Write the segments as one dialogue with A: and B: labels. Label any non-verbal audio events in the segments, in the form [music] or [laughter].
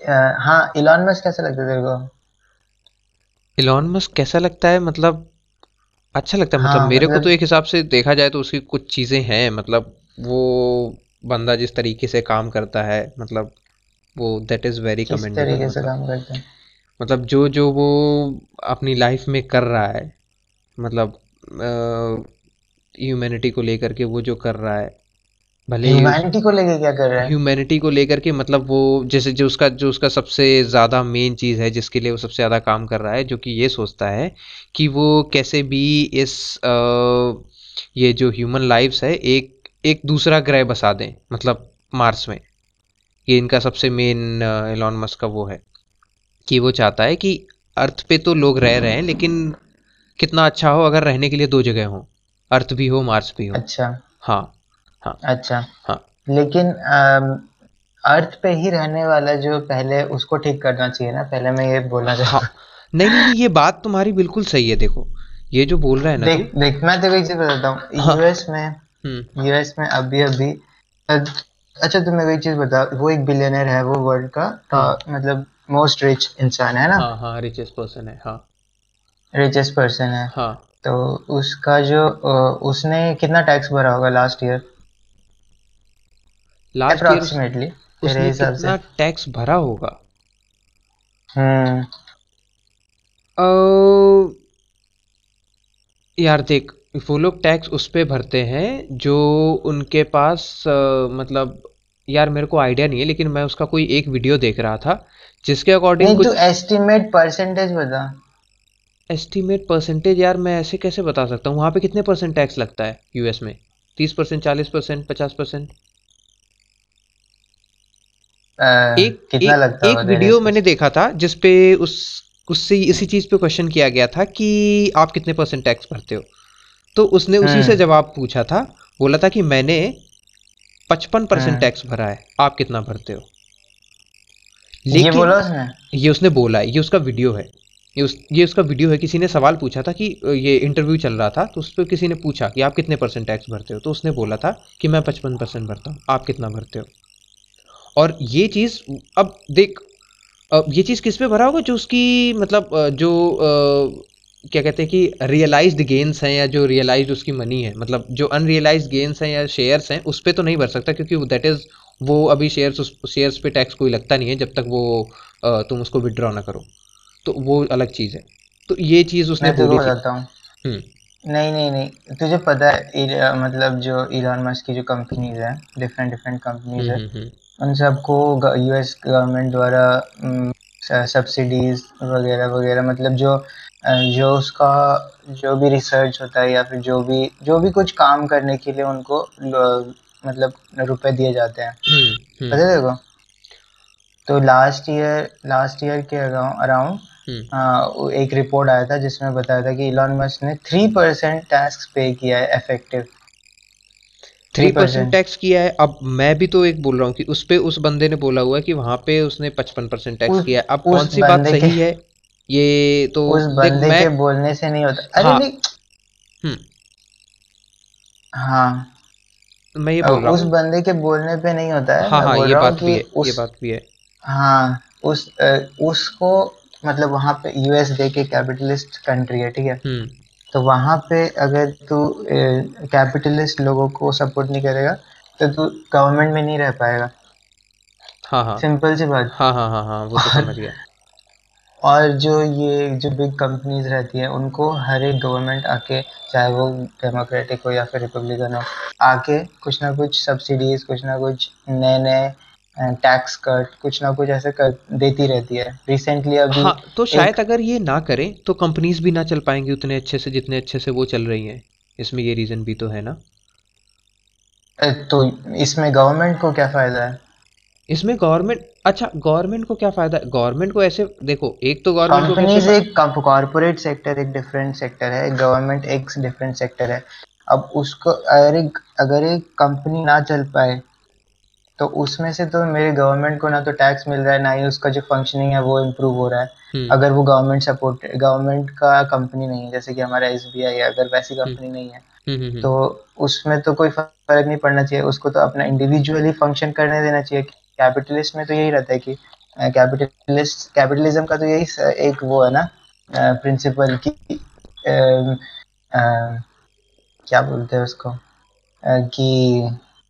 A: हाँ Elon Musk कैसा लगता है तेरे को?
B: इलॉन मस्क कैसा लगता है? मतलब अच्छा लगता है मतलब
A: हाँ
B: मेरे को तो
A: मतलब
B: एक हिसाब से देखा जाए तो उसकी कुछ चीज़ें हैं मतलब वो बंदा जिस तरीके से काम करता है मतलब वो दैट इज़ वेरी
A: किस
B: कमेंडेबल
A: तरीके से
B: मतलब
A: काम करते हैं।
B: मतलब जो जो वो अपनी लाइफ में कर रहा है मतलब ह्यूमैनिटी को लेकर के वो जो कर रहा है भले
A: ह्यूमैनिटी को लेके क्या कर रहा है?
B: ह्यूमैनिटी को लेकर के मतलब वो जैसे जो उसका जो उसका सबसे ज़्यादा मेन चीज़ है जिसके लिए वो सबसे ज़्यादा काम कर रहा है जो कि ये सोचता है कि वो कैसे भी इस अ, ये जो ह्यूमन लाइफ्स है एक एक दूसरा ग्रह बसा दें मतलब मार्स में। ये इनका सबसे मेन एलॉन मस्क का वो है कि वो चाहता है कि अर्थ पे तो लोग रह रहे हैं लेकिन कितना अच्छा हो अगर रहने के लिए दो जगह हो। अर्थ भी हो मार्स भी हो।
A: अच्छा।
B: हाँ। हाँ।
A: अच्छा।
B: हाँ।
A: लेकिन अर्थ पे ही रहने वाला जो पहले उसको ठीक करना चाहिए ना पहले मैं ये बोलना
B: हाँ।
A: चाहता
B: नहीं नहीं नहीं ये बात तुम्हारी बिल्कुल सही है देखो। ये जो बोल रहा है
A: हूँ
B: ना तू
A: देख देख मैं तेको एक चीज़ बताता हूँ।
B: हाँ।
A: यूएस में
B: हम्म।
A: यूएस में अभी अभी अच्छा तुम मेरे को एक चीज़ बता वो एक बिलियनर है वो वर्ल्ड का
B: हम्म
A: टॉप मतलब मोस्ट रिच इंसान है ना?
B: हाँ हाँ रिचेस्ट पर्सन है हाँ।
A: रिचेस्ट पर्सन है।
B: हाँ।
A: तो उसका जो अ, उसने कितना टैक्स भरा होगा लास्ट ईयर
B: लास्ट ईयर उसने कितना टैक्स भरा होगा?
A: हम्म।
B: यार देख वो लोग टैक्स उस पे भरते हैं जो उनके पास अ, मतलब यार मेरे को आइडिया नहीं है लेकिन मैं उसका कोई एक वीडियो देख रहा था जिसके अकॉर्डिंग कुछ
A: एस्टिमेट परसेंटेज बता।
B: एस्टीमेट परसेंटेज यार मैं ऐसे कैसे बता सकता हूँ? वहाँ पे कितने परसेंट टैक्स लगता है? यूएस में? तीस परसेंट चालीस परसेंट पचास परसेंट एक
A: कितना
B: एक
A: लगता
B: एक
A: होगा
B: वीडियो मैंने देखा था जिसपे उस उससे इसी चीज़ पे क्वेश्चन किया गया था कि आप कितने परसेंट टैक्स भरते हो। तो उसने उसी से
A: हम्म।
B: जवाब पूछा था बोला था कि मैंने पचपन परसेंट
A: हम्म।
B: टैक्स भरा है आप कितना भरते हो? लेकिन ये
A: बोला उसने?
B: ये उसने बोला है ये उसका वीडियो है। ये उस ये उसका वीडियो है किसी ने सवाल पूछा था कि ये इंटरव्यू चल रहा था तो उस पर किसी ने पूछा कि आप कितने परसेंट टैक्स भरते हो? तो उसने बोला था कि मैं पचपन परसेंट भरता हूँ आप कितना भरते हो? और ये चीज़ अब देख अब ये चीज़ किस पे भरा होगा? जो उसकी मतलब जो अ, क्या कहते हैं कि रियलाइज्ड गेंस हैं या जो रियलाइज्ड उसकी मनी है मतलब जो अनरियलाइज्ड गेंस हैं या शेयर्स हैं उस पर तो नहीं भर सकता क्योंकि दैट इज़ वो अभी शेयर्स उस शेयर्स पे टैक्स कोई लगता नहीं है जब तक वो अ, तुम उसको विड्रॉ ना करो। तो वो अलग चीज़ है। तो ये चीज़ उसने
A: हूँ।
B: हम्म।
A: नहीं नहीं नहीं तुझे पता है मतलब जो इलॉन मस्क की जो कंपनीज़ है डिफरेंट डिफरेंट कंपनीज़ है उन सबको यूएस गवर्नमेंट द्वारा सब्सिडीज वगैरह वगैरह मतलब जो जो उसका जो भी रिसर्च होता है या फिर जो भी जो भी कुछ काम करने के लिए उनको मतलब रुपए दिए जाते हैं।
B: हम्म हम्म।
A: पता है देखो तो लास्ट ईयर लास्ट ईयर के
B: हम्म।
A: अराउंड एक रिपोर्ट आया था जिसमें बताया था कि इलॉन मस्क ने थ्री परसेंट टैक्स पे किया है इफ़ेक्टिव थ्री
B: परसेंट टैक्स किया है। अब मैं भी तो एक बोल रहा हूँ कि उस पे उस बंदे ने बोला हुआ है कि वहाँ पे उसने पचपन परसेंट टैक्स किया है। अब कौन सी बात सही है? ये तो
A: उस
B: देख
A: बंदे
B: मैं
A: के बोलने से नहीं होता। अरे
B: हाँ।
A: नहीं।
B: हम्म।
A: हाँ।
B: मैं ये बोल रहा
A: उस बंदे के बोलने पे नहीं होता है।
B: हाँ हाँ ये बात भी है ये बात भी है।
A: हाँ उस उसको मतलब वहाँ पे यूएस देख के कैपिटलिस्ट कंट्री है ठीक है?
B: हम्म।
A: तो वहाँ पे अगर तू कैपिटलिस्ट लोगों को सपोर्ट नहीं करेगा तो तू गवर्नमेंट में नहीं रह पाएगा।
B: हाँ हाँ।
A: सिंपल सी बात।
B: हाँ हाँ हाँ हाँ वो तो समझ गया।
A: और जो ये जो बिग कंपनीज़ रहती है उनको हर एक गवर्नमेंट आके चाहे वो डेमोक्रेटिक हो या फिर रिपब्लिकन हो आके कुछ ना कुछ सब्सिडीज कुछ ना कुछ नए नए टैक्स कट कुछ ना कुछ ऐसे कर देती रहती है। रिसेंटली अभी
B: हाँ तो
A: एक
B: शायद अगर ये ना करें तो कंपनीज़ भी ना चल पाएँगी उतने अच्छे से जितने अच्छे से वो चल रही हैं। इसमें ये रीज़न भी तो है ना?
A: तो इसमें गवर्नमेंट को क्या फ़ायदा है?
B: इसमें गवर्नमेंट अच्छा गवर्नमेंट को क्या फ़ायदा है? गवर्नमेंट को ऐसे देखो एक तो गवर्नमेंट
A: कंपनीज़ एक कॉर्पोरेट सेक्टर एक डिफरेंट सेक्टर है। गवर्नमेंट एक डिफरेंट सेक्टर है। अब उसको अगर एक अगर एक कंपनी ना चल पाए तो उसमें से तो मेरे गवर्नमेंट को ना तो टैक्स मिल रहा है ना ही उसका जो फंक्शनिंग है वो इम्प्रूव हो रहा है।
B: हम्म।
A: अगर वो गवर्नमेंट सपोर्ट गवर्नमेंट का कंपनी नहीं है जैसे कि हमारा एसबीआई है अगर वैसी
B: हम्म।
A: कंपनी नहीं है
B: हम्म हम्म हम्म।
A: तो उसमें तो कोई फ़र्क नहीं पड़ना चाहिए उसको तो अपना इंडिविजुअली फ़ंक्शन करने देना चाहिए। कैपिटलिस्ट में तो यही रहता है कि कैपिटलिस्ट कैपिटलिज्म का तो यही एक वो है ना प्रिंसिपल की क्या बोलते हैं उसको कि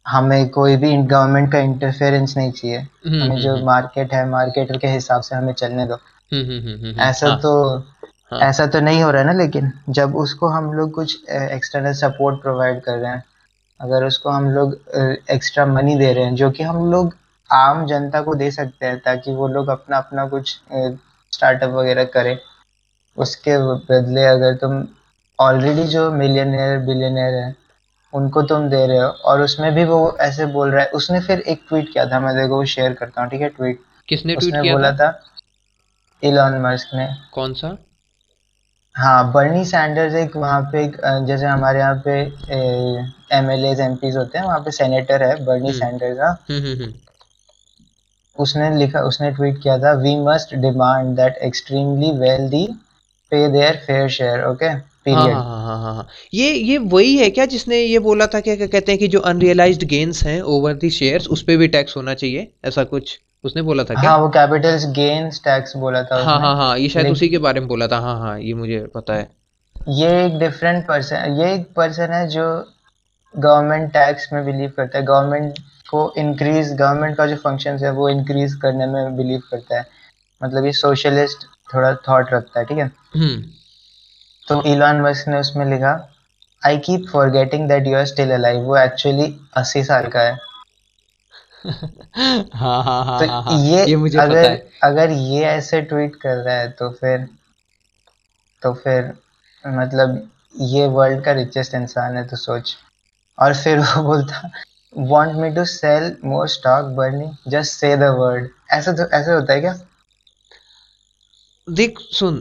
A: हमें कोई भी गवर्नमेंट का इंटरफेरेंस नहीं चाहिए।
B: हम्म,
A: हमें जो
B: हम्म,
A: मार्केट है मार्केट के हिसाब से हमें चलने दो।
B: हम्म, हम्म, हम्म, हम्म,
A: ऐसा
B: हाँ।
A: तो
B: हाँ।
A: ऐसा तो नहीं हो रहा है ना लेकिन जब उसको हम लोग कुछ एक्सटर्नल सपोर्ट प्रोवाइड कर रहे हैं अगर उसको हम लोग एक्स्ट्रा मनी दे रहे हैं जो कि हम लोग आम जनता को दे सकते हैं ताकि वो लोग अपना अपना कुछ स्टार्टअप वगैरह करें उसके बदले अगर तुम ऑलरेडी जो मिलियनियर बिलियनियर है उनको तुम दे रहे हो और उसमें भी वो ऐसे बोल रहा है। उसने फिर एक ट्वीट किया था मैं देखो वो शेयर करता हूँ ठीक है? ट्वीट
B: किसने ट्वीट किया
A: बोला
B: था?
A: इलॉन मस्क ने।
B: कौन सा?
A: हाँ बर्नी सैंडर्स एक वहाँ पे जैसे हमारे यहाँ पे M L As M Ps होते हैं वहाँ पे सेनेटर है बर्नी
B: हम्म।
A: सैंडर्स का।
B: हम्म हम्म,
A: उसने लिखा उसने ट्वीट किया था we must demand that extremely wealthy pay their fair share okay
B: हाँ हाँ हाँ हाँ हाँ। ये ये वही है क्या जिसने ये बोला था क्या क्या कहते हैं कि जो अनरियलाइज्ड गेन्स हैं ओवर द शेयर्स उस पे भी टैक्स होना चाहिए? ऐसा कुछ उसने बोला था क्या?
A: हाँ वो कैपिटल्स गेन्स टैक्स बोला था
B: हाँ हाँ हाँ ये शायद उसी के बारे में बोला था। हाँ हाँ ये मुझे पता है।
A: ये एक डिफरेंट पर्सन ये एक पर्सन है जो गवर्नमेंट टैक्स में बिलीव करता है। गवर्नमेंट को इंक्रीज गवर्नमेंट का जो फ़ंक्शन है वो इंक्रीज करने में बिलीव करता है। मतलब ये सोशलिस्ट थोड़ा थॉट रखता है ठीक है?
B: हम्म।
A: तो इलॉन मस्क ने उसमें लिखा I keep forgetting that you are still alive वो एक्चुअली अस्सी साल का है। [laughs]
B: हाँ हाँ हाँ
A: तो
B: हाँ
A: ये
B: ये मुझे पता
A: अगर
B: है।
A: अगर ये ऐसे ट्वीट कर रहा है तो फिर तो फिर मतलब ये वर्ल्ड का रिचेस्ट इंसान है तो सोच। और फिर वो बोलता want me to sell more stock Bernie just say the word ऐसा तो ऐसे होता है क्या?
B: देख सुन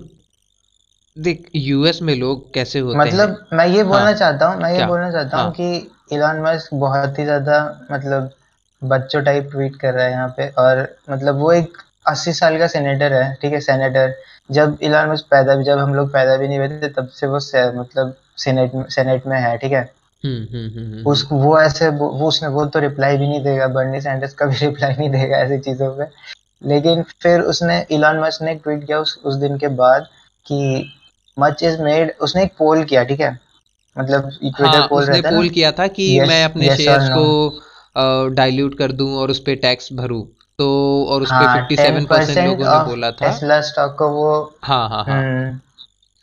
B: देख यूएस में लोग कैसे होते मतलब हैं?
A: मतलब मैं ये बोलना
B: हाँ।
A: चाहता हूँ मैं ये
B: क्या?
A: बोलना चाहता हूँ
B: हाँ।
A: कि इलॉन मस्क बहुत ही ज़्यादा मतलब बच्चों टाइप ट्वीट कर रहा है यहाँ पे और मतलब वो एक अस्सी साल का सेनेटर है ठीक है सेनेटर जब इलॉन मस्क पैदा भी जब हम लोग पैदा भी नहीं हुए थे तब से वो से, मतलब सेनेट सेनेट में है ठीक है?
B: हम्म हम्म हम्म हम्म,
A: वो ऐसे वो उसने वो तो रिप्लाई भी नहीं देगा बर्नी सैंडर्स का भी [laughs] रिप्लाई नहीं देगा ऐसी चीज़ों पे। लेकिन फिर उसने इलॉन मस्क ने ट्वीट किया उस उस दिन के बाद कि मच इज़ मेड उसने एक पोल किया ठीक है? मतलब ट्विटर
B: हाँ
A: पोल
B: उसने पोल किया था कि
A: यस
B: मैं अपने
A: और
B: शेयर्स को डाइल्यूट कर दूँ और उस पे टैक्स भरूं। तो और उस पे फिफ्टी सेवन परसेंट लोगों ने बोला था।
A: टेस्ला स्टॉक को वो
B: हाँ हाँ हाँ।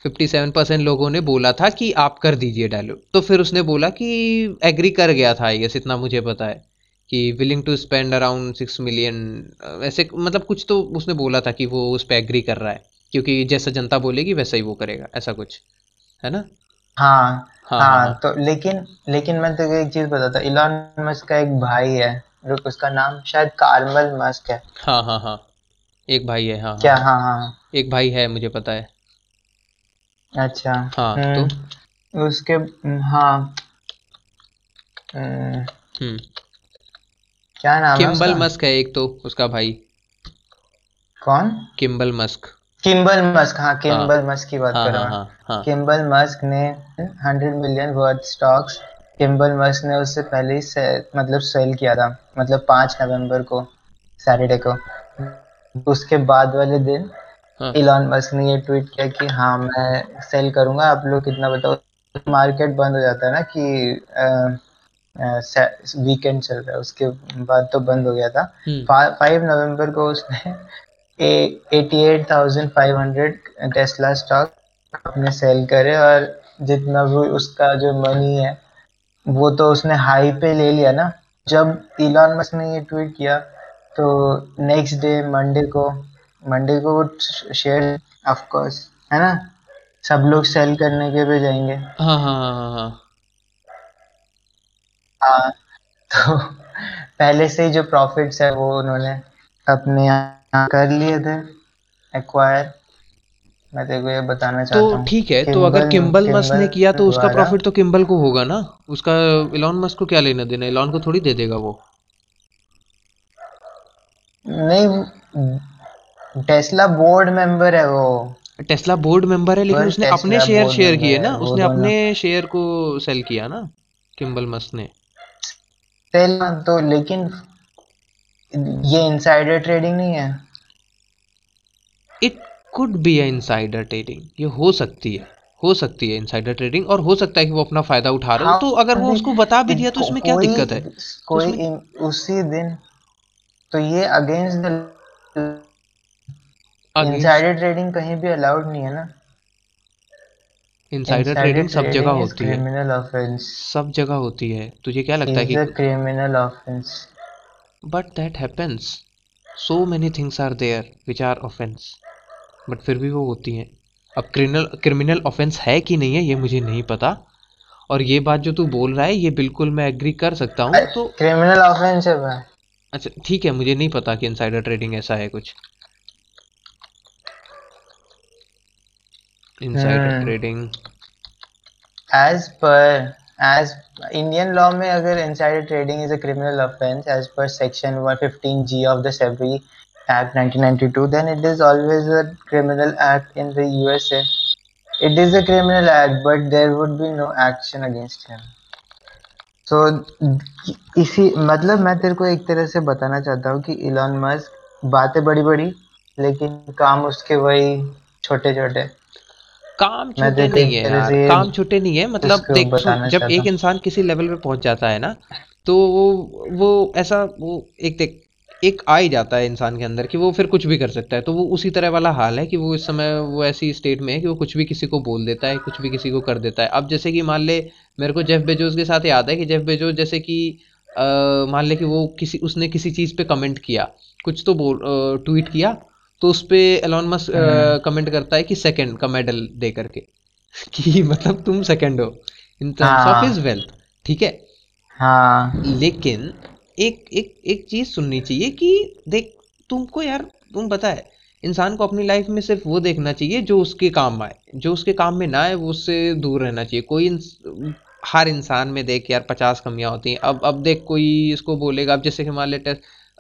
B: फिफ्टी सेवन परसेंट लोगों ने बोला था कि आप कर दीजिए डाइल्यूट तो फिर उसने बोला कि एग्री कर गया था आई इतना मुझे पता है कि willing to spend around six million ऐसे मतलब कुछ तो उसने बोला था कि वो उस पर एग्री कर रहा है। क्योंकि जैसा जनता बोलेगी वैसा ही वो करेगा ऐसा कुछ है ना?
A: हाँ
B: हाँ हाँ
A: हाँ। तो लेकिन लेकिन मैं तुझे एक चीज़ बताता इलॉन मस्क का एक भाई है रुक उसका नाम शायद कार्मल मस्क है।
B: हाँ हाँ हाँ एक भाई है हाँ
A: क्या?
B: हाँ।
A: हाँ हाँ।
B: एक भाई है मुझे पता है।
A: अच्छा।
B: हाँ तो?
A: हम्म उसके हाँ। हम्म,
B: हम्म।
A: क्या नाम है
B: किम्बल मस्क है एक तो उसका भाई।
A: कौन?
B: किम्बल मस्क
A: किम्बल मस्क हाँ किम्बल हाँ मस्क की बात
B: हाँ
A: कर रहा
B: हाँ
A: हूँ।
B: हाँ हाँ।
A: किम्बल मस्क ने hundred million worth stocks Kimbal Musk ने उससे पहले ही से, मतलब सेल किया था मतलब पाँच नवंबर को सैटरडे को। उसके बाद वाले दिन
B: हाँ।
A: इलॉन मस्क ने ये ट्वीट किया कि हाँ मैं सेल करूँगा आप लोग कितना बताओ? मार्केट बंद हो जाता है ना कि वीकेंड चल रहा है उसके बाद तो बंद हो गया था।
B: हम्म।
A: फाइव नवंबर को उसने eighty eight thousand five hundred Tesla stock अपने सेल करे और जितना भी उसका जो मनी है वो तो उसने हाई पे ले लिया ना। जब इलॉन मस्क ने ये ट्वीट किया तो नेक्स्ट डे मंडे को मंडे को वो शेयर ऑफ़ कोर्स है ना? सब लोग सेल करने के पे जाएँगे।
B: हाँ हाँ हाँ हाँ हाँ।
A: हाँ तो पहले से ही जो प्रॉफिट्स है वो उन्होंने अपने यहाँ कर लिए थे एक्वायर मैं तेरे को ये बताना
B: तो
A: चाहता हूँ।
B: ठीक है तो अगर
A: किम्बल
B: मस्क ने किया तो उसका
A: द्वारा
B: प्रॉफिट तो किम्बल को होगा ना? उसका इलॉन मस्क को क्या लेना देना इलॉन को थोड़ी दे देगा वो।
A: नहीं टेस्ला बोर्ड मेंबर है वो।
B: टेस्ला बोर्ड मेंबर है लेकिन
A: पर
B: उसने अपने
A: Tesla
B: share
A: board
B: share
A: member
B: किए
A: है
B: ना?
A: वो
B: उसने
A: दोनों।
B: अपने शेयर को सेल किया ना किम्बल मस्क ने।
A: टेस्ला तो लेकिन ये इनसाइडर ट्रेडिंग नहीं है।
B: It could be a insider trading ये हो सकती है। हो सकती है इनसाइडर ट्रेडिंग और हो सकता है कि वो अपना फ़ायदा उठा रहे हो।
A: हाँ
B: तो अगर वो उसको बता भी दिया तो उसमें क्या दिक्कत है?
A: कोई
B: उसमें
A: उसी दिन तो ये अगेंस्ट द इनसाइडर ट्रेडिंग कहीं भी अलाउड नहीं है ना।
B: इनसाइडर ट्रेडिंग सब जगह होती है। सब जगह होती है। तुझे क्या लगता है कि
A: criminal offence
B: but that happens so many things are there which are offence but फिर भी वो होती हैं। अब क्रिमिनल क्रिमिनल ऑफेंस है कि नहीं है ये मुझे नहीं पता। और ये बात जो तू बोल रहा है ये बिल्कुल मैं एग्री कर सकता हूँ तो
A: क्रिमिनल ऑफेंस है भाई।
B: अच्छा ठीक है मुझे नहीं पता कि इनसाइडर ट्रेडिंग ऐसा है कुछ। Insider. Trading
A: as per as Indian law में अगर insider trading is a criminal offence as per section one fifteen G of the SEBI act nineteen ninety two then it is always a criminal act in the U S A it is a criminal act but there would be no action against him so इसी मतलब मैं तेरे को एक तरह से बताना चाहता हूँ कि इलॉन मस्क बातें बड़ी बड़ी लेकिन काम उसके वही छोटे छोटे
B: काम छोटे नहीं है यार काम छोटे नहीं है मतलब देख जब एक इंसान किसी लेवल पे पहुँच जाता है ना तो वो वो ऐसा वो एक देख एक आ ही जाता है इंसान के अंदर कि वो फिर कुछ भी कर सकता है तो वो उसी तरह वाला हाल है कि वो इस समय वो ऐसी स्टेट में है कि वो कुछ भी किसी को बोल देता है कुछ भी किसी को कर देता है। अब जैसे कि मान ले मेरे को जेफ बेजोस के साथ याद है कि जेफ बेजोस जैसे कि मान ले कि वो किसी उसने किसी चीज़ पे कमेंट किया कुछ तो बोल ट्वीट किया तो उस पे एलॉन मस्क। कमेंट करता है कि सेकंड का मेडल दे करके। [laughs] कि मतलब तुम सेकंड हो। In terms of his wealth ठीक है?
A: हाँ।
B: लेकिन एक एक एक चीज़ सुननी चाहिए कि देख तुमको यार तुम पता है इंसान को अपनी लाइफ में सिर्फ़ वो देखना चाहिए जो उसके काम आए। जो उसके काम में ना आए वो उससे दूर रहना चाहिए। कोई इंस, हर इंसान में देख यार पचास कमियाँ होती हैं। अब अब देख कोई इसको बोलेगा अब जैसे कि मान ले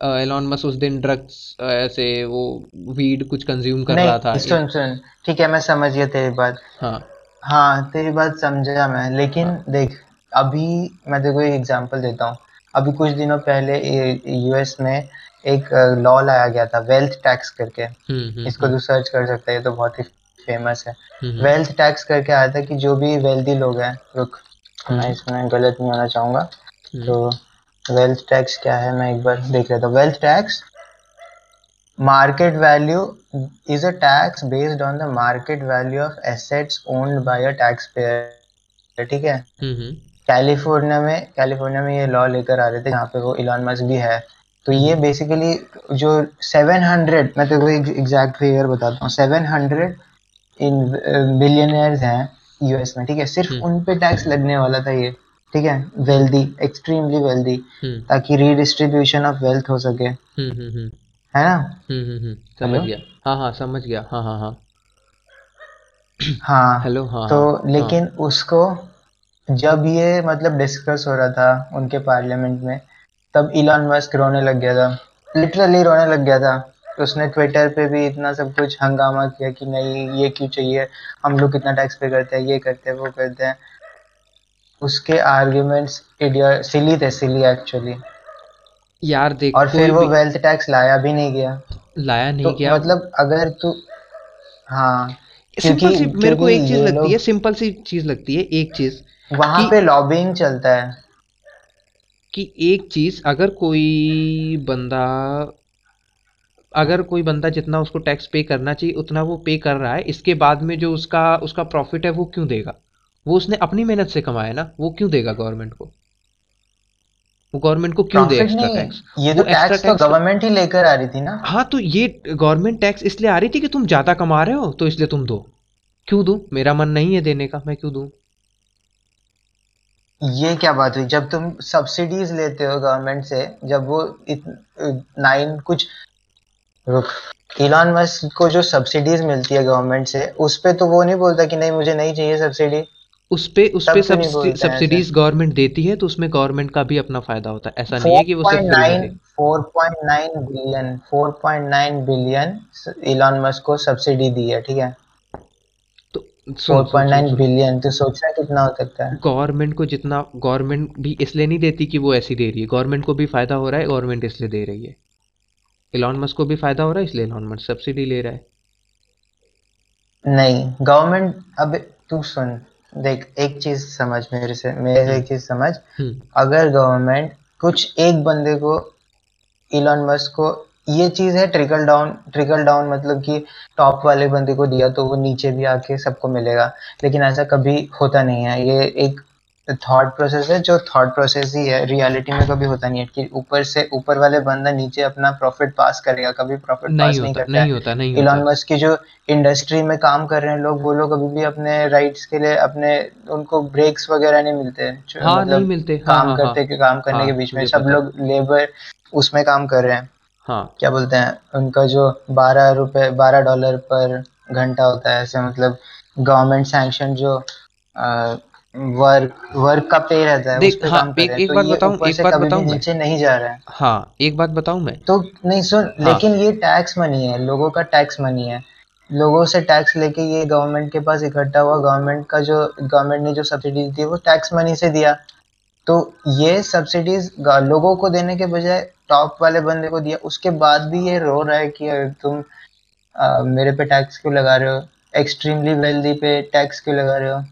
B: एलॉन मस्क उस दिन ड्रग्स ऐसे वो वीड कुछ कंज्यूम कर रहा था।
A: सुन सुन। ठीक है मैं समझ गया तेरी बात।
B: हाँ।
A: हाँ तेरी बात समझा मैं लेकिन हाँ. देख अभी मैं तेरे को एक एग्जांपल देता हूँ। अभी कुछ दिनों पहले यूएस में एक लॉ लाया गया था वेल्थ टैक्स करके।
B: हम्म हम्म
A: इसको तू सर्च कर सकता है ये तो बहुत ही फ़ेमस है।
B: हम्म
A: वेल्थ टैक्स करके आया था कि जो भी वेल्दी लोग हैं रुक मैं
B: हम्म
A: इसमें गलत नहीं होना चाहूँगा।
B: हम्म।
A: तो वेल्थ टैक्स क्या है? मैं एक बार देख लेता हूँ। Wealth tax market value is a tax based on the market value of assets owned by a taxpayer ठीक है?
B: हम्म हम्म।
A: कैलिफ़ोर्निया में कैलिफ़ोर्निया में ये लॉ लेकर आ रहे थे जहाँ पे वो इलॉन मस्क भी है। तो ये बेसिकली जो 700 मैं तेरे को एग्जैक्ट फिगर बताता हूँ। 700 इन बिलियनर्स हैं यूएस में ठीक है? सिर्फ़
B: हम्म।
A: उन पे टैक्स लगने वाला था ये। ठीक है? वेल्दी एक्सट्रीमली वेल्दी ताकि रीडिस्ट्रीब्यूशन ऑफ़ वेल्थ हो सके।
B: हम्म हम्म हम्म।
A: है ना?
B: हम्म हम्म हम्म, समझ गया। हाँ हाँ समझ गया। हाँ हाँ हाँ।
A: हाँ।
B: हेलो हाँ
A: तो
B: हाँ। हाँ
A: लेकिन उसको जब ये मतलब डिस्कस हो रहा था उनके पार्लियामेंट में तब इलॉन मस्क रोने लग गया था। लिटरली रोने लग गया था। तो उसने ट्विटर पे भी इतना सब कुछ हंगामा किया कि नहीं ये क्यों चाहिए? हम लोग कितना टैक्स पे करते हैं ये करते हैं वो करते हैं। उसके आर्ग्यूमेंट्स इडिया सिली थे सिली एक्चुअली
B: यार देख
A: और फिर वो वेल्थ टैक्स लाया भी नहीं गया।
B: लाया नहीं
A: तो
B: गया।
A: मतलब अगर तू हाँ
B: सिंपल
A: क्योंकि
B: सी मेरे को एक चीज़ लगती है सिंपल सी चीज़ लगती है एक चीज़
A: वहाँ पे लॉबिंग चलता है।
B: कि एक चीज़ अगर कोई बंदा अगर कोई बंदा जितना उसको टैक्स पे करना चाहिए उतना वो पे कर रहा है इसके बाद में जो उसका उसका प्रॉफिट है वो क्यों देगा? वो उसने अपनी मेहनत से कमाया ना वो क्यों देगा गवर्नमेंट को? वो गवर्नमेंट को क्यों दे एक्स्ट्रा टैक्स
A: ये तो
B: एक्स्ट्रा
A: टैक्स तो गवर्नमेंट ही लेकर आ रही थी ना।
B: हाँ तो ये गवर्नमेंट टैक्स इसलिए आ रही थी कि तुम ज़्यादा कमा रहे हो तो इसलिए तुम दो। क्यों दूँ? मेरा मन नहीं है देने का मैं क्यों दूँ?
A: ये क्या बात हुई? जब तुम सब्सिडीज लेते हो गवर्नमेंट से जब वो नाइन कुछ रुक इलॉन मस्क को जो सब्सिडीज मिलती है गवर्नमेंट से उस पर तो वो नहीं बोलता कि नहीं मुझे नहीं चाहिए सब्सिडी
B: उस पे उस पे सब्सिडीज गवर्नमेंट देती है तो उसमें गवर्नमेंट का भी अपना फ़ायदा होता है। ऐसा नहीं है कि वो सिर्फ़ फ्री में
A: 4.9
B: दे
A: 4.9 बिलियन 4.9 बिलियन इलॉन मस्क को सब्सिडी दी है ठीक है?
B: तो सुन सुन सुन
A: 4.9 बिलियन तो सोच कितना हो सकता है।
B: गवर्नमेंट को जितना गवर्नमेंट भी इसलिए नहीं देती कि वो ऐसी दे रही है। गवर्नमेंट को भी फ़ायदा हो रहा है गवर्नमेंट इसलिए दे रही है। इलॉन मस्क को भी फ़ायदा हो रहा है इसलिए इलॉन मस्क सब्सिडी ले रहा है।
A: नहीं गवर्नमेंट अब तू सुन। देख एक चीज़ समझ मेरे से मेरे से एक चीज़ समझ।
B: हम्म।
A: अगर गवर्नमेंट कुछ एक बंदे को इलॉन मस्क को ये चीज़ है ट्रिकल डाउन ट्रिकल डाउन मतलब कि टॉप वाले बंदे को दिया तो वो नीचे भी आके सबको मिलेगा। लेकिन ऐसा कभी होता नहीं है। ये एक थॉट प्रोसेस है जो थॉट प्रोसेस ही है रियलिटी में कभी होता नहीं है कि ऊपर से ऊपर वाले बंदा नीचे अपना प्रॉफिट पास करेगा कभी प्रॉफिट पास नहीं करता
B: नहीं होता नहीं
A: इलॉन मस्क की जो इंडस्ट्री में काम कर रहे हैं लोग वो लोग अभी भी अपने राइट्स के लिए अपने उनको ब्रेक्स वगैरह नहीं मिलते। हैं
B: हाँ नहीं
A: मतलब
B: मिलते। हाँ
A: काम
B: हाँ हाँ।
A: करते के काम करने
B: हाँ
A: के बीच में। सब लोग लेबर उसमें काम कर रहे हैं।
B: हाँ।
A: क्या बोलते हैं? उनका जो बारह रुपए बारह डॉलर पर घंटा होता है ऐसे मतलब गवर्नमेंट सैंक्शन जो वर्क वर्क का पे रहता है
B: देख हाँ एक एक
A: तो
B: बात बताऊँ एक बात बताऊँ
A: नीचे नहीं जा रहा है।
B: हाँ एक बात बताऊँ मैं।
A: तो नहीं सुन
B: हाँ।
A: लेकिन ये टैक्स मनी है लोगों का टैक्स मनी है। लोगों से टैक्स लेके ये गवर्नमेंट के पास इकट्ठा हुआ गवर्नमेंट का जो गवर्नमेंट ने जो सब्सिडी दी वो टैक्स मनी से दिया। तो ये सब्सिडीज लोगों को देने के बजाय टॉप वाले बंदे को दिया। उसके बाद भी ये रो रहा है कि तुम मेरे पे टैक्स क्यों लगा रहे हो? एक्सट्रीमली वेल्दी पे टैक्स क्यों लगा रहे हो?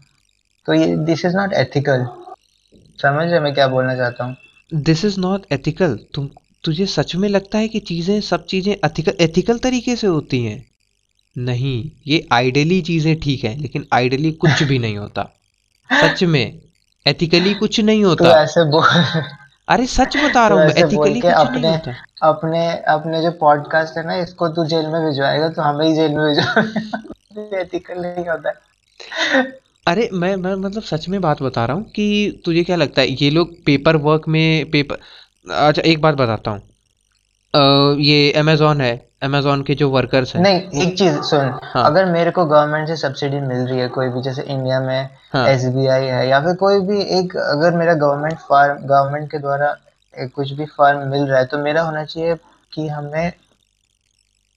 A: तो ये दिस इज़ नॉट एथिकल समझ रहे मैं क्या बोलना चाहता हूँ?
B: दिस इज़ नॉट एथिकल तुम तुझे सच में लगता है कि चीज़ें सब चीज़ें एथिकल एथिकल तरीके से होती हैं? नहीं ये आइडियली चीज़ें ठीक है लेकिन आइडियली कुछ भी नहीं होता। सच [laughs] में एथिकली कुछ नहीं
A: तो
B: होता
A: ऐसे बोल।
B: अरे सच बता
A: तो
B: रहा हूँ
A: बोल
B: एथिकली कुछ नहीं
A: अपने
B: होता।
A: अपने अपने जो पॉडकास्ट है ना इसको तू जेल में भिजवाएगा तो हमें ही जेल में भिजवाएगा। [laughs] एथिकल नहीं होता।
B: अरे मैं मैं मतलब सच में बात बता रहा हूँ कि तुझे क्या लगता है ये लोग पेपर वर्क में पेपर अच्छा एक बात बताता हूँ। अ, ये अमेजोन है अमेजोन के जो वर्कर्स हैं।
A: नहीं एक चीज़ सुन
B: हाँ।
A: अगर मेरे को गवर्नमेंट से सब्सिडी मिल रही है कोई भी जैसे इंडिया में
B: हाँ।
A: एसबीआई है या फिर कोई भी एक अगर मेरा गवर्नमेंट फार्म गवर्नमेंट के द्वारा एक कुछ भी फार्म मिल रहा है तो मेरा होना चाहिए कि हमें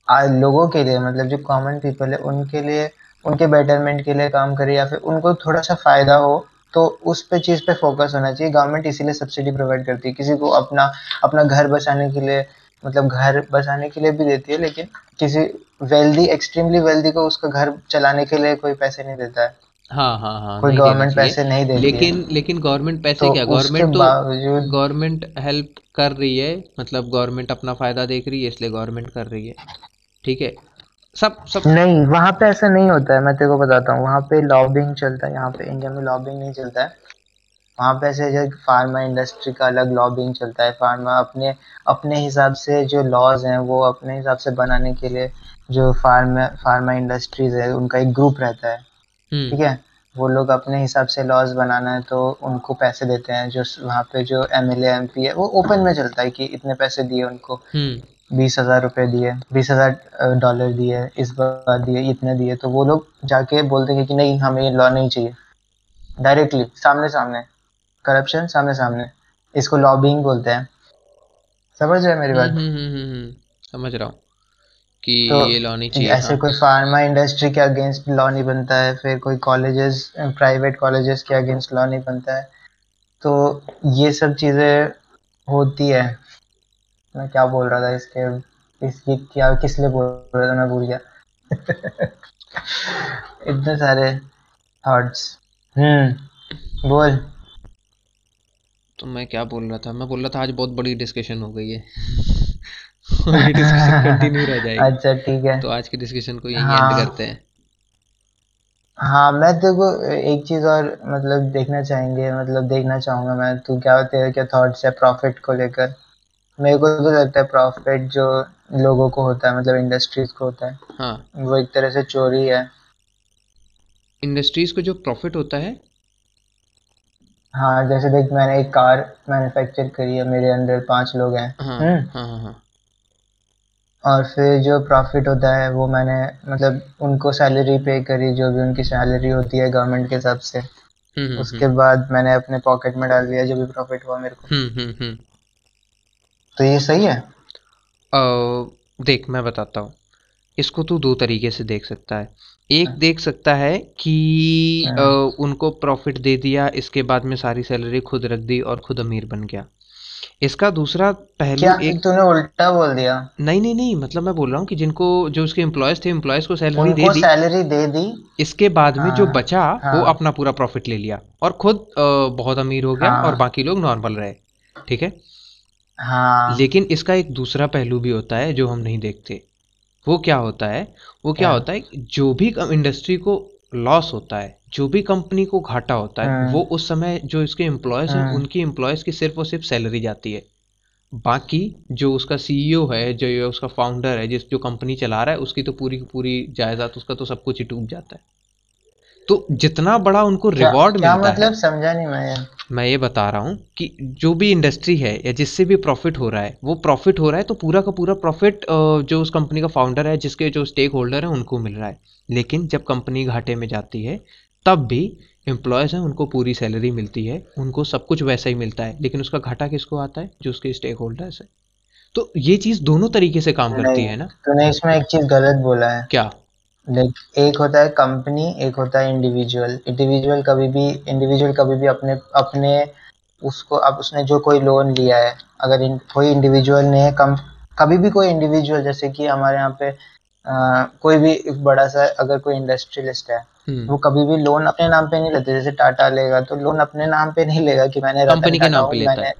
A: आ, लोगों के लिए मतलब जो कॉमन पीपल है उनके लिए उनके बेटरमेंट के लिए काम करे या फिर उनको थोड़ा सा फ़ायदा हो तो उस पे चीज़ पे फोकस होना चाहिए। गवर्नमेंट इसीलिए सब्सिडी प्रोवाइड करती है। किसी को अपना अपना घर बसाने के लिए मतलब घर बसाने के लिए भी देती है लेकिन किसी वेल्दी एक्सट्रीमली वेल्दी को उसका घर चलाने के लिए कोई पैसे नहीं देता है।
B: हाँ हाँ हाँ
A: कोई गवर्नमेंट पैसे नहीं देती
B: लेकिन लेकिन गवर्नमेंट पैसे
A: तो
B: क्या? गवर्नमेंट तो गवर्नमेंट हेल्प कर रही है। मतलब गवर्नमेंट अपना फ़ायदा देख रही है इसलिए गवर्नमेंट कर रही है। ठीक है? सब सब
A: नहीं वहाँ पे ऐसा नहीं होता है मैं तेरे को बताता हूँ। वहाँ पे लॉबिंग चलता है यहाँ पे इंडिया में लॉबिंग नहीं चलता है। वहाँ पे ऐसे जो फार्मा इंडस्ट्री का अलग लॉबिंग चलता है। फार्मा अपने अपने हिसाब से जो लॉज हैं वो अपने हिसाब से बनाने के लिए जो फार्मा फार्मा इंडस्ट्रीज़ है उनका एक ग्रुप रहता है। ठीक
B: हम्म
A: है? वो लोग अपने हिसाब से लॉज बनाना है तो उनको पैसे देते हैं। जो वहाँ पे जो एम एल है वो ओपन में चलता है कि इतने पैसे दिए उनको।
B: हम्म।
A: बीस हज़ार रुपये दिए बीस हज़ार डॉलर दिए इस बार दिए इतने दिए तो वो लोग जाके बोलते हैं कि नहीं हमें ये लॉ नहीं चाहिए। डायरेक्टली सामने सामने करप्शन सामने सामने इसको लॉबिंग बोलते हैं। समझ रहे मेरी बात?
B: हम्म हम्म हम्म, समझ रहा हूँ कि
A: तो
B: ये लानी चाहिए
A: ऐसे
B: हाँ।
A: कोई फार्मा इंडस्ट्री के अगेंस्ट लॉ नहीं बनता है फिर कोई कॉलेजेस प्राइवेट कॉलेजेस के अगेंस्ट लॉ नहीं बनता है तो ये सब चीज़ें होती है। मैं क्या बोल रहा था इसके इसकी क्या किस लिए बोल रहा था मैं भूल गया। [laughs] इतने सारे थॉट्स हम्म। बोल।
B: तो मैं क्या बोल रहा था? मैं बोल रहा था आज बहुत बड़ी डिस्कशन हो गई है। [laughs] डिस्कशन कंटिन्यू रह जाएगी।
A: अच्छा ठीक है।
B: तो आज की डिस्कशन को यहीं
A: हाँ।
B: एंड करते हैं।
A: हाँ मैं तेरे को एक चीज़ और मतलब देखना चाहेंगे मतलब देखना चाहूँगा मैं। तू क्या तेरे क्या थॉट्स है प्रॉफिट को लेकर? मेरे को तो लगता है प्रॉफिट जो लोगों को होता है मतलब इंडस्ट्रीज़ को होता है।
B: हाँ।
A: वो एक तरह से चोरी है।
B: इंडस्ट्रीज़ को जो प्रॉफिट होता है?
A: हाँ जैसे देख मैंने एक कार मैन्युफैक्चर करी है मेरे अंदर पाँच लोग हैं।
B: हाँ
A: हम्म।
B: हाँ हाँ हाँ।
A: और फिर जो प्रॉफिट होता है वो मैंने मतलब उनको सैलरी पे करी जो भी उनकी सैलरी होती है गवर्नमेंट के हिसाब से।
B: हम्म हम्म
A: उसके बाद मैंने अपने पॉकेट में डाल दिया जो भी प्रॉफिट हुआ मेरे को। तो ये सही है?
B: अ, देख मैं बताता हूँ। इसको तू दो तरीके से देख सकता है। एक देख सकता है कि अ,
A: हाँ
B: उनको प्रॉफिट दे दिया इसके बाद में सारी सैलरी खुद रख दी और खुद अमीर बन गया। इसका दूसरा पहलू
A: क्या
B: एक
A: तूने उल्टा बोल दिया?
B: नहीं नहीं नहीं मतलब मैं बोल रहा हूँ कि जिनको जो उसके एम्प्लॉयज़ थे एम्प्लॉयज़ को सैलरी दे दी।
A: सैलरी दे दी।
B: इसके बाद में जो
A: हाँ
B: बचा वो
A: हाँ।
B: अपना पूरा प्रॉफिट ले लिया और खुद बहुत अमीर हो गया और
A: हाँ
B: बाकी लोग नॉर्मल रहे। ठीक है?
A: हाँ।
B: लेकिन इसका एक दूसरा पहलू भी होता है जो हम नहीं देखते। वो क्या होता है? वो क्या
A: क्या
B: होता है जो भी इंडस्ट्री को लॉस होता है जो भी कंपनी को घाटा होता है वो
A: हम्म
B: उस समय जो इसके एम्प्लॉयज़ हैं
A: हम्म
B: उनकी एम्प्लॉयज़ की सिर्फ़ और सिर्फ़ सैलरी जाती है। बाकी जो उसका सीईओ है जो उसका फाउंडर है जिस जो कंपनी चला रहा है उसकी तो पूरी की पूरी जायदाद उसका तो सब कुछ ही डूब जाता है। तो जितना बड़ा उनको रिवॉर्ड
A: क्या
B: मिलता है
A: मतलब समझा नहीं मैं।
B: मैं ये बता रहा हूँ कि जो भी इंडस्ट्री है या जिससे भी प्रॉफिट हो रहा है वो प्रॉफिट हो रहा है तो पूरा का पूरा प्रॉफिट जो उस कंपनी का फाउंडर है जिसके जो स्टेक होल्डर हैं उनको मिल रहा है। लेकिन जब कंपनी घाटे में जाती है तब भी एम्प्लॉयज़ हैं उनको पूरी सैलरी मिलती है उनको सब कुछ वैसा ही मिलता है। लेकिन उसका घाटा किसको आता है? जो उसके स्टेक होल्डर्स है। तो ये चीज़ दोनों तरीके से काम करती है ना?
A: तूने इसमें एक चीज़ गलत बोला है।
B: क्या?
A: लाइक एक होता है कंपनी एक होता है इंडिविजुअल इंडिविजुअल कभी भी इंडिविजुअल कभी भी अपने अपने उसको अब उसने जो कोई लोन लिया है अगर इन, कोई इंडिविजुअल ने कम कभी भी कोई इंडिविजुअल जैसे कि हमारे यहाँ पे आ, कोई भी एक बड़ा सा अगर कोई इंडस्ट्रियलिस्ट है
B: हम्म।
A: वो कभी भी लोन अपने नाम पे नहीं लेते जैसे टाटा लेगा तो लोन अपने नाम पे नहीं लेगा कि मैंने
B: कंपनी के नाम पे लेता है।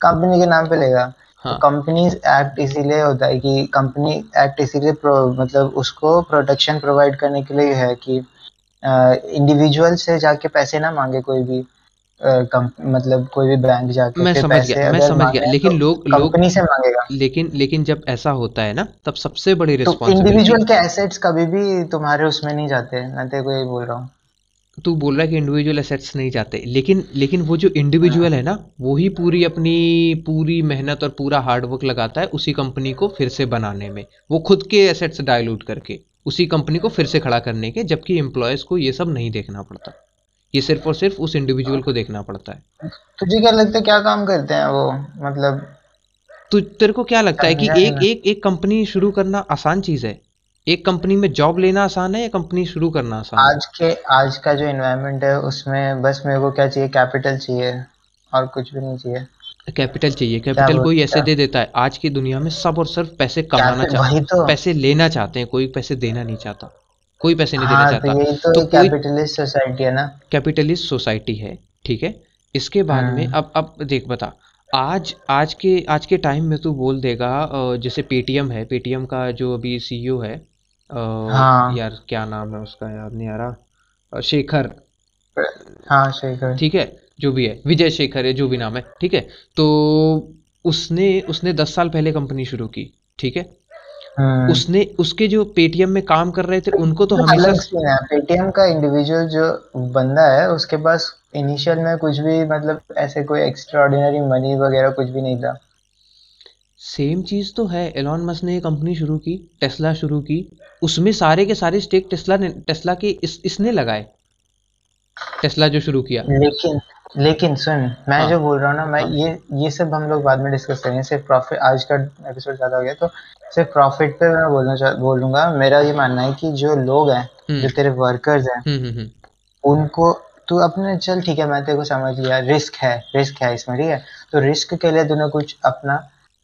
A: कंपनी के नाम पे लेगा। तो
B: हाँ।
A: कंपनीज़ एक्ट इसीलिए होता है कि कंपनी एक्ट इसीलिए मतलब उसको प्रोटेक्शन प्रोवाइड करने के लिए है कि इंडिविजुअल से जाके पैसे ना मांगे कोई भी कम- मतलब कोई भी बैंक जाके
B: मैं समझ गया मैं समझ गया। लेकिन
A: तो
B: लोग लोग
A: कंपनी से मांगेगा।
B: लेकिन लेकिन जब ऐसा होता है ना तब सबसे बड़ी
A: तो
B: रिस्पॉन्सिबिलिटी
A: इंडिविजुअल के एसेट्स कभी भी तुम्हारे उसमें नहीं जाते मैं तेरे को यही बोल रहा हूँ।
B: तू बोल रहा है कि इंडिविजुअल एसेट्स नहीं जाते। लेकिन लेकिन वो जो इंडिविजुअल
A: हाँ
B: है ना वो ही पूरी अपनी पूरी मेहनत और पूरा हार्डवर्क लगाता है उसी कंपनी को फिर से बनाने में। वो खुद के एसेट्स डायलूट करके उसी कंपनी को फिर से खड़ा करने के जबकि एम्प्लॉयज़ को ये सब नहीं देखना पड़ता। ये सिर्फ़ और सिर्फ़ उस इंडिविजुअल को देखना पड़ता है।
A: तुझे क्या लगता है क्या काम करते हैं वो? मतलब
B: तो तेरे को क्या लगता है कि एक एक एक कंपनी शुरू करना आसान चीज़ है? एक कंपनी में जॉब लेना आसान है या कंपनी शुरू करना आसान है?
A: आज के आज का जो इन्वायरमेंट है उसमें बस मेरे को क्या चाहिए? कैपिटल चाहिए और कुछ भी नहीं चाहिए।
B: कैपिटल चाहिए। कैपिटल कोई ऐसे दे देता है। आज की दुनिया में सब और सिर्फ़ पैसे कमाना
A: चाहते
B: चाह
A: वही तो।
B: पैसे लेना चाहते हैं कोई पैसे देना नहीं चाहता। कोई पैसे नहीं देना
A: हाँ तो
B: चाहता।
A: तो
B: तो
A: कैपिटलिस्ट सोसाइटी है ना।
B: कैपिटलिस्ट सोसाइटी है ठीक है? इसके बाद में
A: हम्म
B: अब अब देख बता। आज आज के आज के टाइम में तू बोल देगा जैसे पेटीएम है। पेटीएम का जो अभी सीईओ है अ,
A: हाँ।
B: यार क्या नाम है उसका? याद नहीं आ रहा। शेखर।
A: हाँ शेखर।
B: ठीक है? जो भी है। विजय शेखर है जो भी नाम है। ठीक है? तो उसने उसने दस साल पहले कंपनी शुरू की। ठीक है?
A: हम्म
B: उसने उसके जो पेटीएम में काम कर रहे थे उनको तो हमेशा
A: है। पेटीएम का इंडिविजुअल जो बंदा है उसके पास इनिशियल में कुछ भी मतलब ऐसे कोई एक्स्ट्रा ऑर्डिनरी मनी वगैरह कुछ भी नहीं था।
B: सेम चीज़ तो है। एलॉन मस्क ने ये कंपनी शुरू की टेस्ला शुरू की। उसमें सारे के सारे स्टेक टेस्ला ने टेस्ला के इस इसने लगाए। टेस्ला जो शुरू किया।
A: लेकिन लेकिन सुन मैं
B: हाँ।
A: जो बोल रहा हूँ ना मैं
B: हाँ।
A: ये ये सब हम लोग बाद में डिस्कस करेंगे। सिर्फ़ प्रॉफिट आज का एपिसोड ज़्यादा हो गया तो सिर्फ़ प्रॉफिट पे मैं बोलना चाह बोलूँगा। मेरा ये मानना है कि जो लोग हैं जो
B: हम्म
A: तेरे वर्कर्स हैं
B: हम्म हम्म,
A: उनको तू अपने चल ठीक है मैं तेरे को समझ लिया रिस्क है रिस्क है इसमें ठीक है? तो रिस्क के लिए तूने कुछ अपना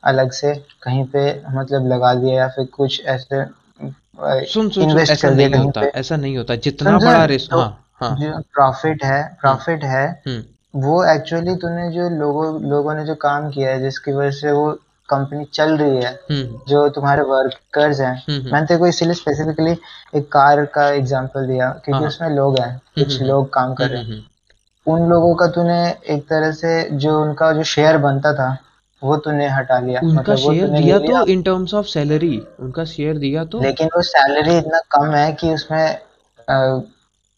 A: अलग से कहीं पे मतलब लगा दिया या फिर कुछ ऐसे
B: सुन सुन सुन ऐसा नहीं होता ऐसा नहीं होता। जितना बड़ा रिस्क
A: तो
B: हाँ। हाँ
A: प्रॉफिट है
B: हम्म।
A: प्रॉफिट है
B: हम्म।
A: वो एक्चुअली तूने जो लोगों लोगों ने जो काम किया है जिसकी वजह से वो कंपनी चल रही है
B: हम्म।
A: जो तुम्हारे वर्कर्स हैं।
B: हम्म हम्म।
A: मैंने तेरे को इसीलिए स्पेसिफिकली एक कार का एग्जांपल दिया क्योंकि
B: हाँ।
A: उसमें लोग हैं
B: हम्म
A: कुछ
B: हम्म
A: लोग काम कर
B: हम्म
A: रहे
B: हम्म
A: हैं।
B: हम्म।
A: उन लोगों का तूने एक तरह से जो उनका जो शेयर बनता था वो तूने हटा लिया।
B: उनका
A: मतलब
B: शेयर दिया तो इन टर्म्स ऑफ़ सैलरी उनका शेयर दिया तो?
A: लेकिन वो सैलरी इतना कम है कि उसमें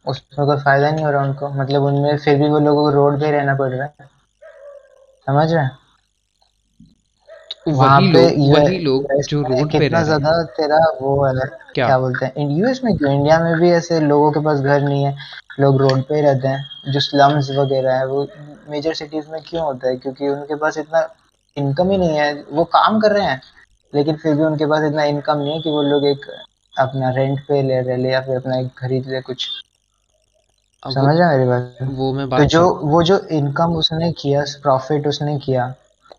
A: उसमें कोई फ़ायदा नहीं हो रहा उनको। मतलब उनमें फिर भी वो लोगों को रोड पे रहना पड़ रहा है। समझ रहे हैं? वहाँ पे
B: वही लोग जो रोड पे
A: कितना ज़्यादा तेरा वो है
B: क्या?
A: क्या बोलते हैं? यूएस में क्यों? इंडिया में भी ऐसे लोगों के पास घर नहीं है। लोग रोड पे रहते हैं। जो स्लम्स वगैरह है वो मेजर सिटीज़ में क्यों होता है? क्योंकि उनके पास इतना इनकम ही नहीं है वो काम कर रहे हैं लेकिन फिर भी उनके पास इतना इनकम नहीं है कि वो लोग एक अपना रेंट पे ले रहे ले या फिर अपना एक खरीद ले कुछ। समझ रहे मेरी बात?
B: वो मैं बात
A: तो
B: जो
A: वो जो इनकम उसने किया प्रॉफिट उसने किया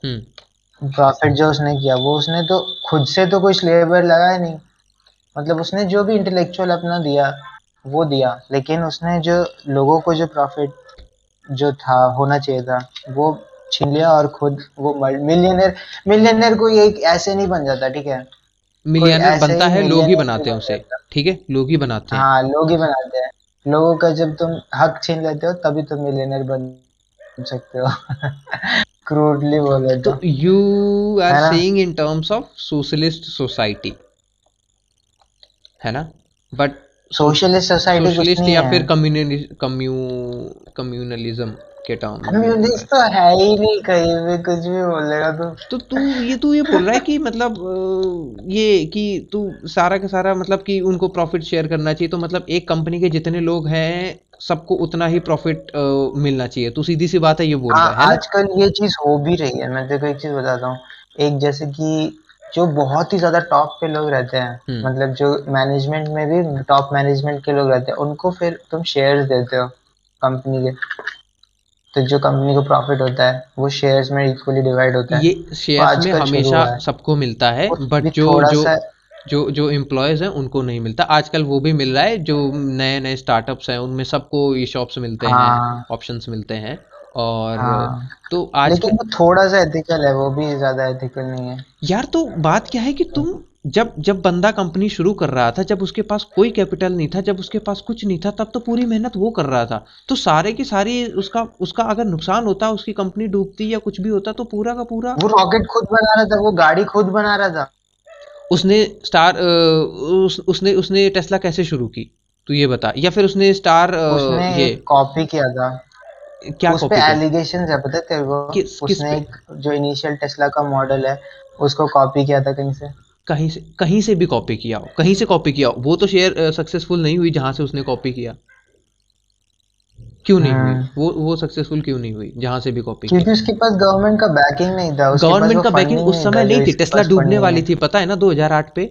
B: हम्म।
A: प्रॉफिट जो उसने किया वो उसने तो खुद से तो कुछ लेबर लगाया नहीं। मतलब उसने जो भी इंटेलेक्चुअल अपना दिया वो दिया लेकिन उसने जो लोगों को जो प्रॉफिट जो था होना चाहिए था वो छीन लिया और खुद वो मिलियनर मिलियनर कोई एक ऐसे नहीं बन जाता ठीक है?
B: मिलियनर बनता
A: है
B: लोग ही बनाते हैं उसे ठीक है? लोग ही बनाते हैं।
A: हाँ लोग ही बनाते हैं। लोगों का जब तुम हक छीन लेते हो तभी तुम मिलियनर बन सकते हो। [laughs] क्रूडली बोले तो
B: तो। You are saying in terms of socialist society है ना? बट
A: सोशलिस्ट सोसाइटी
B: सोशलिस्ट या फिर कम्युनलिज्म के टर्म
A: कम्युनिस्ट तो है ही नहीं कहीं भी कुछ भी बोलेगा तो।
B: तो तू ये तू ये बोल रहा है कि मतलब ये कि तू सारा का सारा मतलब कि उनको प्रॉफिट शेयर करना चाहिए तो मतलब एक कंपनी के जितने लोग हैं सबको उतना ही प्रॉफिट मिलना चाहिए। तू सीधी सी बात है ये बोल
A: हाँ
B: रहा है
A: आजकल ये चीज़ हो भी रही है। मैं तेरे को एक चीज़ बताता हूँ। एक जैसे कि जो बहुत ही ज़्यादा टॉप पे लोग रहते हैं
B: हम्म।
A: मतलब जो मैनेजमेंट में भी टॉप मैनेजमेंट के लोग रहते हैं उनको फिर तुम शेयर्स देते हो कंपनी के। तो जो कंपनी को प्रॉफिट होता है वो शेयर्स में इक्वली डिवाइड होता है।
B: ये शेयर्स में हमेशा सबको मिलता है बट जो जो जो जो एम्प्लॉयज़ हैं उनको नहीं मिलता। आजकल वो भी मिल रहा है जो नए नए स्टार्टअप्स हैं उनमें सबको ये शॉप्स मिलते हैं
A: हाँ।
B: ऑप्शंस मिलते हैं और
A: हाँ।
B: तो आज
A: लेकिन वो थोड़ा सा एथिकल है वो भी ज़्यादा एथिकल नहीं है।
B: यार तो बात क्या है कि तुम जब जब बंदा कंपनी शुरू कर रहा था जब उसके पास कोई कैपिटल नहीं था जब उसके पास कुछ नहीं था तब तो पूरी मेहनत वो कर रहा था। तो सारे की सारी उसका उसका अगर नुकसान होता उसकी कंपनी डूबती या कुछ भी होता तो पूरा का पूरा
A: वो रॉकेट खुद बना रहा था वो गाड़ी खुद बना रहा था।
B: उसने स्टार उस, उसने उसने टेस्ला कैसे शुरू की? तू ये बता। या फिर उसने स्टार
A: उसने
B: ये
A: कॉपी किया था।
B: क्या
A: उस पे एलिगेशन है पता तेरे को?
B: किस- किस
A: उसने
B: पे?
A: एक जो इनिशियल टेस्ला का मॉडल है उसको कॉपी किया था कहीं से।
B: कहीं से कहीं से भी कॉपी किया हो कहीं से कॉपी किया हो वो तो शेयर सक्सेसफुल नहीं हुई जहाँ से उसने कॉपी किया। क्यों नहीं हुई?
A: हम्म।
B: वो वो सक्सेसफुल क्यों नहीं हुई जहाँ से भी कॉपी
A: क्योंकि उसके पास गवर्नमेंट का बैकिंग नहीं था
B: गवर्नमेंट का बैकिंग उस समय नहीं थी टेस्ला डूबने वाली थी पता है ना 2008 पे?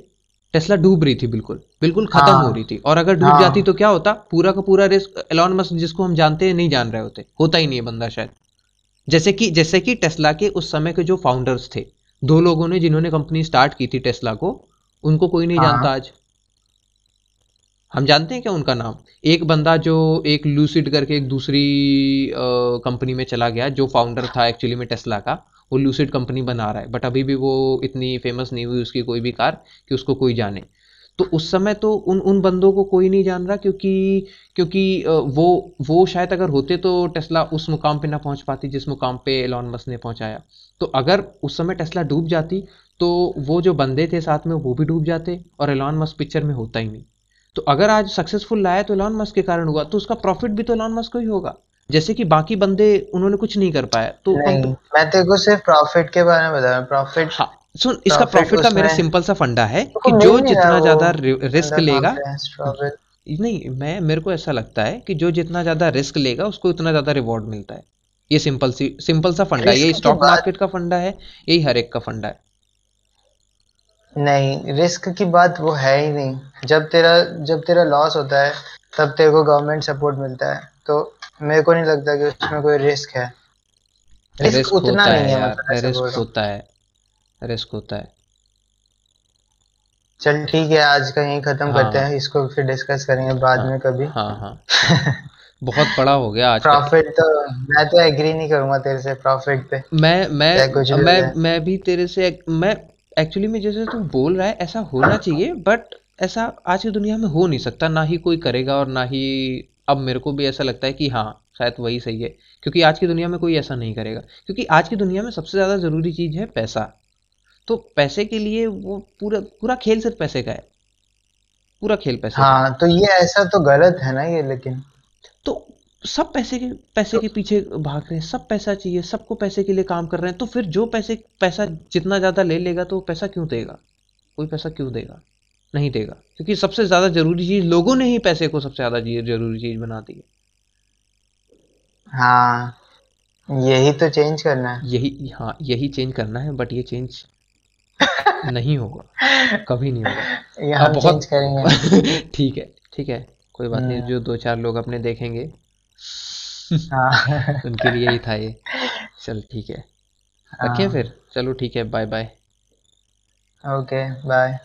B: टेस्ला डूब रही थी बिल्कुल बिल्कुल खत्म
A: हाँ।
B: हो रही थी और अगर डूब
A: हाँ।
B: जाती तो क्या होता? पूरा का पूरा रिस्क एलॉन मस्क जिसको हम जानते हैं नहीं जान रहे होते होता ही नहीं है बंदा शायद। जैसे कि जैसे कि टेस्ला के उस समय के जो फाउंडर्स थे दो लोगों ने जिन्होंने कंपनी स्टार्ट की थी टेस्ला को उनको कोई नहीं
A: हाँ।
B: जानता आज। हम जानते हैं क्या उनका नाम? एक बंदा जो एक लूसिड करके एक दूसरी कंपनी में चला गया जो फाउंडर था एक्चुअली में टेस्ला का वो लूसिड कंपनी बना रहा है बट अभी भी वो इतनी फ़ेमस नहीं हुई उसकी कोई भी कार कि उसको कोई जाने। तो उस समय तो उन उन बंदों को कोई नहीं जान रहा क्योंकि क्योंकि वो वो शायद अगर होते तो टेस्ला उस मुकाम पे ना पहुँच पाती जिस मुकाम पे एलॉन मस्क ने पहुँचाया। तो अगर उस समय टेस्ला डूब जाती तो वो जो बंदे थे साथ में वो भी डूब जाते और एलॉन मस्क पिक्चर में होता ही नहीं। तो अगर आज सक्सेसफुल लाया तो एलॉन मस्क के कारण हुआ तो उसका प्रॉफिट भी तो एलॉन मस्क को ही होगा। जैसे कि बाकी बंदे उन्होंने कुछ नहीं कर पाया तो
A: नहीं मैं तेरे को सिर्फ़ प्रॉफिट के बारे में बता रहा हूँ प्रॉफिट
B: हाँ सुन इसका प्रॉफिट का मेरा सिंपल सा फंडा है
A: तो
B: कि जो जितना ज़्यादा रिस्क लेगा। नहीं मैं मेरे को ऐसा लगता है कि जो जितना ज़्यादा रिस्क लेगा उसको उतना ज़्यादा रिवॉर्ड मिलता है। ये सिंपल सी सिंपल सा फंडा है। यही स्टॉक मार्केट का फंडा है यही हर एक का फंडा है।
A: नहीं रिस्क की बात वो है ही नहीं। जब तेरा जब तेरा लॉस होता है तब तेरे को गवर्नमेंट सपोर्ट मिलता है। तो मेरे को नहीं लगता कि उसमें कोई रिस्क है। रिस्क
B: रिस्क
A: उतना
B: होता
A: नहीं
B: है
A: है मतलब
B: रिस्क होता है रिस्क होता है।
A: चल ठीक है आज का यहीं खत्म
B: हाँ।
A: करते हैं। इसको फिर डिस्कस करेंगे बाद
B: हाँ,
A: में कभी।
B: हाँ हाँ। [laughs] बहुत बड़ा हो गया आज
A: प्रॉफिट तो मैं तो एग्री नहीं करूँगा तेरे से प्रॉफिट पे।
B: मैं
A: कुछ
B: मैं मैं मैं भी तेरे से मैं एक्चुअली में जैसे तू बोल रहा है ऐसा होना चाहिए बट ऐसा आज की दुनिया में हो नहीं सकता ना ही कोई करेगा और ना ही अब मेरे को भी ऐसा लगता है कि हाँ शायद वही सही है। क्योंकि आज की दुनिया में कोई ऐसा नहीं करेगा। क्योंकि आज की दुनिया में सबसे ज़्यादा ज़रूरी चीज़ है पैसा। तो पैसे के लिए वो पूरा पूरा खेल सिर्फ़ पैसे का है। पूरा खेल पैसे हाँ।
A: तो ये ऐसा तो गलत है ना ये लेकिन
B: तो सब पैसे के पैसे के पीछे भाग रहे हैं सब पैसा चाहिए सबको पैसे के लिए काम कर रहे हैं तो फिर जो पैसे पैसा जितना ज़्यादा ले लेगा तो पैसा क्यों देगा? कोई पैसा क्यों देगा? नहीं देगा क्योंकि सबसे ज़्यादा ज़रूरी चीज़ लोगों ने ही पैसे को सबसे ज़्यादा ज़रूरी चीज़ बना दी है।
A: हाँ यही तो चेंज करना है।
B: यही हाँ यही चेंज करना है बट ये चेंज नहीं होगा कभी नहीं होगा। [laughs] बहुत-
A: करेंगे। [laughs]
B: ठीक है ठीक है। कोई बात नहीं
A: हम्म।
B: जो दो चार लोग अपने देखेंगे।
A: हाँ। [laughs]
B: उनके लिए ही था ये। चल ठीक है। रखें
A: हाँ।
B: फिर? चलो ठीक है बाय बाय
A: ओके बाय